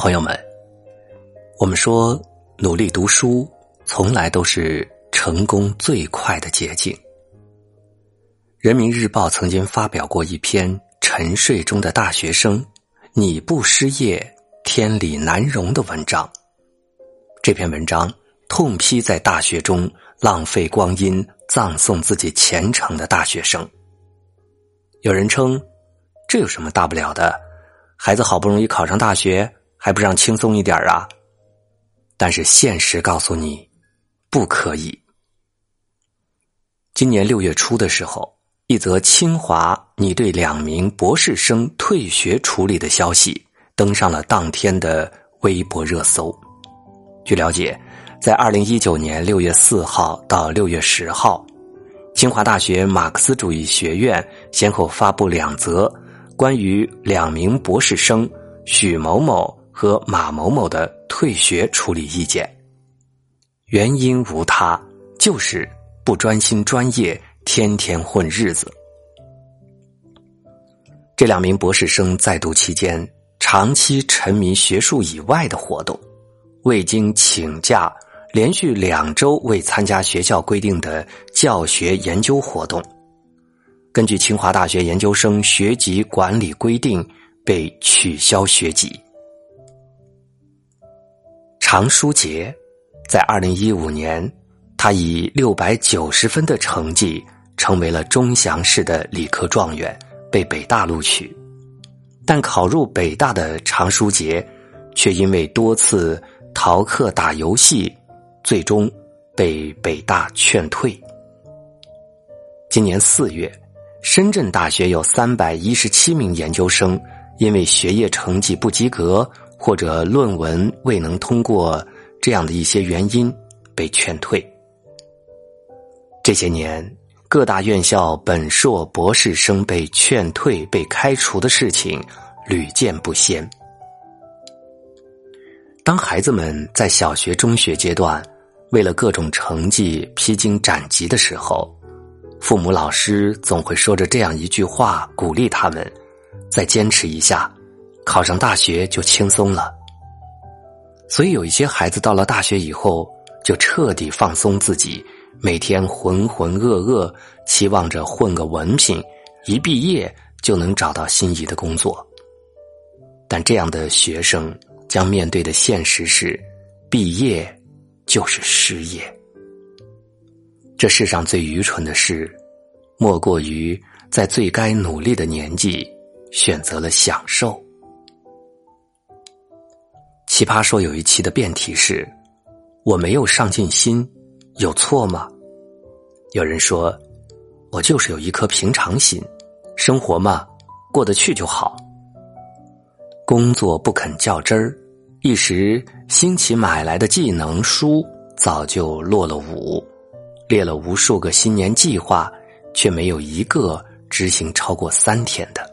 朋友们，我们说努力读书从来都是成功最快的捷径。人民日报曾经发表过一篇沉睡中的大学生，你不失业，天理难容的文章。这篇文章痛批在大学中浪费光阴、葬送自己前程的大学生。有人称，这有什么大不了的？孩子好不容易考上大学，还不让轻松一点啊？但是现实告诉你，不可以。今年六月初的时候，一则清华拟对两名博士生退学处理的消息登上了当天的微博热搜。据了解，在二零一九年六月四号到六月十号。清华大学马克思主义学院先后发布两则关于两名博士生许某某和马某某的退学处理意见，原因无他，就是不专心专业，天天混日子。这两名博士生在读期间长期沉迷学术以外的活动，未经请假。连续两周未参加学校规定的教学研究活动，根据清华大学研究生学籍管理规定，被取消学籍。常书杰在二零一五年，他以六百九十分的成绩成为了钟祥市的理科状元，被北大录取。但考入北大的常书杰，却因为多次逃课打游戏。最终被北大劝退。今年四月，深圳大学有三百一十七名研究生因为学业成绩不及格或者论文未能通过这样的一些原因被劝退。这些年，各大院校本硕博士生被劝退、被开除的事情屡见不鲜。当孩子们在小学、中学阶段，为了各种成绩披荆斩棘的时候，父母、老师总会说着这样一句话，鼓励他们：再坚持一下，考上大学就轻松了。所以，有一些孩子到了大学以后，就彻底放松自己，每天浑浑噩噩，期望着混个文凭，一毕业就能找到心仪的工作。但这样的学生将面对的现实是，毕业。就是失业。这世上最愚蠢的事，莫过于在最该努力的年纪选择了享受。奇葩说有一期的辩题是：“我没有上进心，有错吗？”有人说：“我就是有一颗平常心，生活嘛，过得去就好。工作不肯较真儿。”一时兴起买来的技能书早就落了伍，列了无数个新年计划，却没有一个执行超过三天的。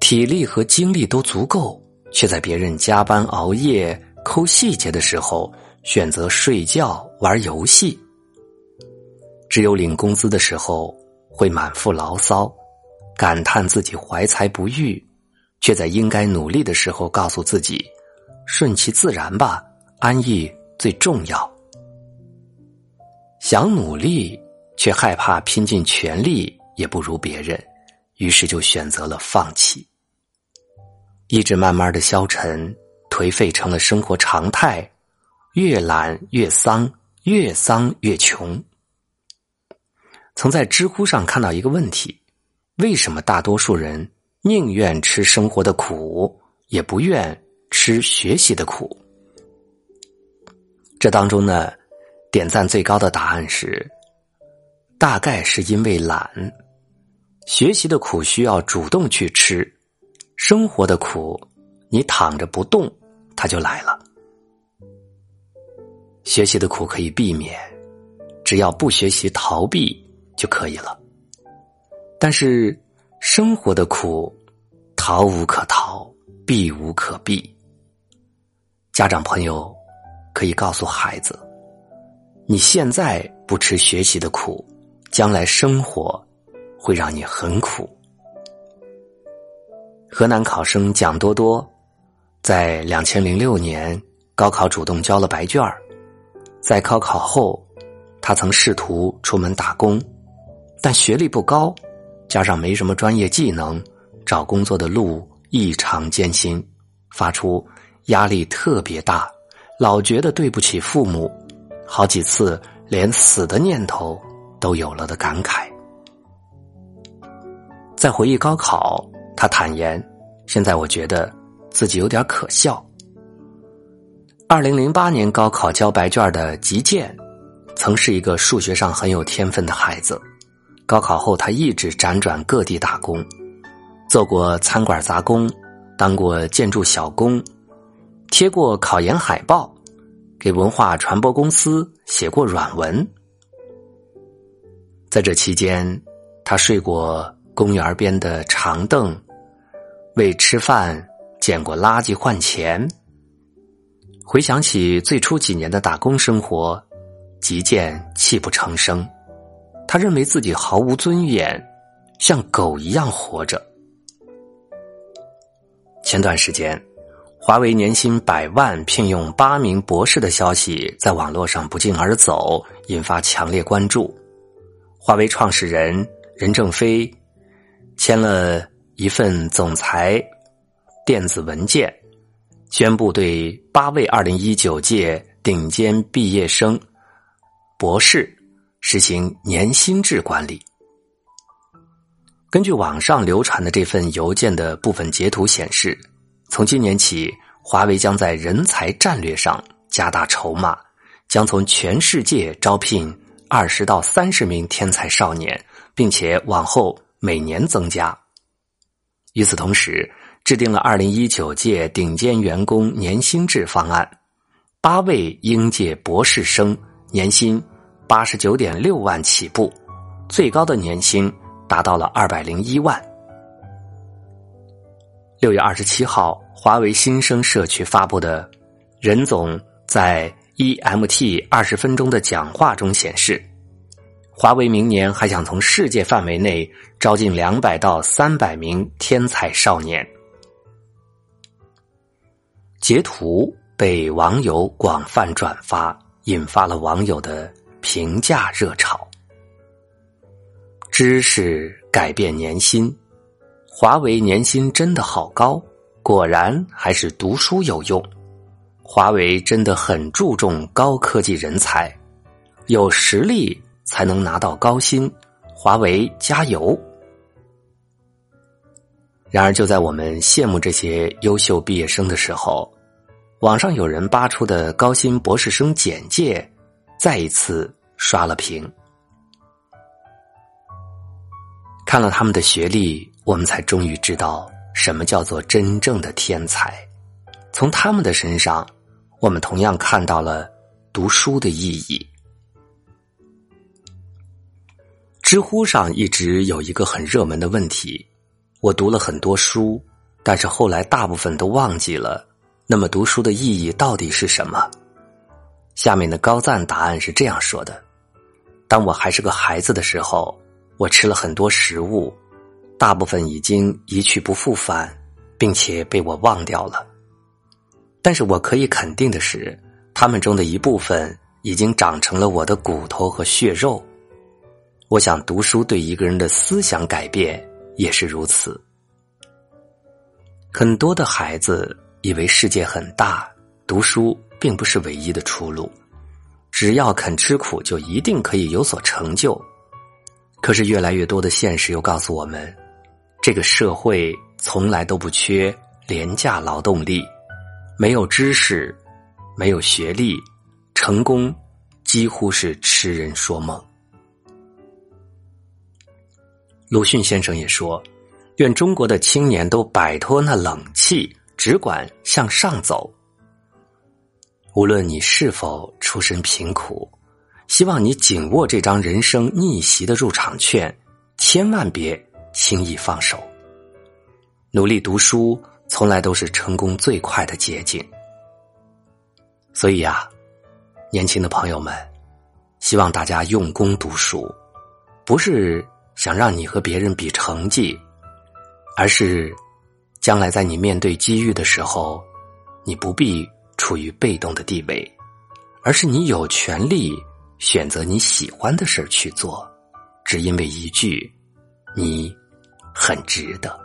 体力和精力都足够，却在别人加班熬夜抠细节的时候选择睡觉玩游戏。只有领工资的时候会满腹牢骚，感叹自己怀才不遇。却在应该努力的时候告诉自己，顺其自然吧，安逸最重要。想努力，却害怕拼尽全力也不如别人，于是就选择了放弃。意志慢慢的消沉，颓废成了生活常态，越懒越丧，越丧越穷。曾在知乎上看到一个问题：为什么大多数人？宁愿吃生活的苦，也不愿吃学习的苦。这当中呢，点赞最高的答案是：大概是因为懒。学习的苦需要主动去吃，生活的苦你躺着不动，它就来了。学习的苦可以避免，只要不学习逃避就可以了。但是。生活的苦，逃无可逃，避无可避。家长朋友可以告诉孩子：你现在不吃学习的苦，将来生活会让你很苦。河南考生蒋多多在两千零六年高考主动交了白卷儿，在高考后，他曾试图出门打工，但学历不高，加上没什么专业技能，找工作的路异常艰辛，发出压力特别大，老觉得对不起父母，好几次连死的念头都有了的感慨。在回忆高考，他坦言：“现在我觉得自己有点可笑。”二零零八年高考交白卷的吉健，曾是一个数学上很有天分的孩子。高考后，他一直辗转各地打工，做过餐馆杂工，当过建筑小工，贴过考研海报，给文化传播公司写过软文。在这期间，他睡过公园边的长凳，为吃饭捡过垃圾换钱。回想起最初几年的打工生活，吉健泣不成声。他认为自己毫无尊严，像狗一样活着。前段时间，华为年薪百万聘用八名博士的消息在网络上不胫而走，引发强烈关注。华为创始人任正非签了一份总裁电子文件。宣布对八位二零一九届顶尖毕业生、博士实行年薪制管理。根据网上流传的这份邮件的部分截图显示，从今年起，华为将在人才战略上加大筹码，将从全世界招聘二十到三十名天才少年，并且往后每年增加。与此同时，制定了二零一九届顶尖员工年薪制方案，八位应届博士生年薪八十九点六万起步，最高的年薪达到了二百零一万。六月二十七号，华为新生社区发布的任总在 EMT 二十分钟的讲话中显示，华为明年还想从世界范围内招进两百到三百名天才少年。截图被网友广泛转发，引发了网友的评价热潮。知识改变年薪，华为年薪真的好高，果然还是读书有用。华为真的很注重高科技人才，有实力才能拿到高薪。华为加油！然而，就在我们羡慕这些优秀毕业生的时候，网上有人扒出的高薪博士生简介，再一次刷了屏。看了他们的学历，我们才终于知道什么叫做真正的天才。从他们的身上，我们同样看到了读书的意义。知乎上一直有一个很热门的问题：我读了很多书，但是后来大部分都忘记了。那么读书的意义到底是什么？下面的高赞答案是这样说的：当我还是个孩子的时候，我吃了很多食物，大部分已经一去不复返，并且被我忘掉了。但是我可以肯定的是，他们中的一部分已经长成了我的骨头和血肉。我想，读书对一个人的思想改变也是如此。很多的孩子。以为世界很大，读书并不是唯一的出路。只要肯吃苦，就一定可以有所成就。可是越来越多的现实又告诉我们，这个社会从来都不缺廉价劳动力。没有知识，没有学历，成功几乎是痴人说梦。鲁迅先生也说：“愿中国的青年都摆脱那冷气。”只管向上走。无论你是否出身贫苦，希望你紧握这张人生逆袭的入场券，千万别轻易放手。努力读书，从来都是成功最快的捷径。所以呀，年轻的朋友们，希望大家用功读书，不是想让你和别人比成绩，而是。将来在你面对机遇的时候，你不必处于被动的地位，而是你有权利选择你喜欢的事儿去做，只因为一句“你很值得”。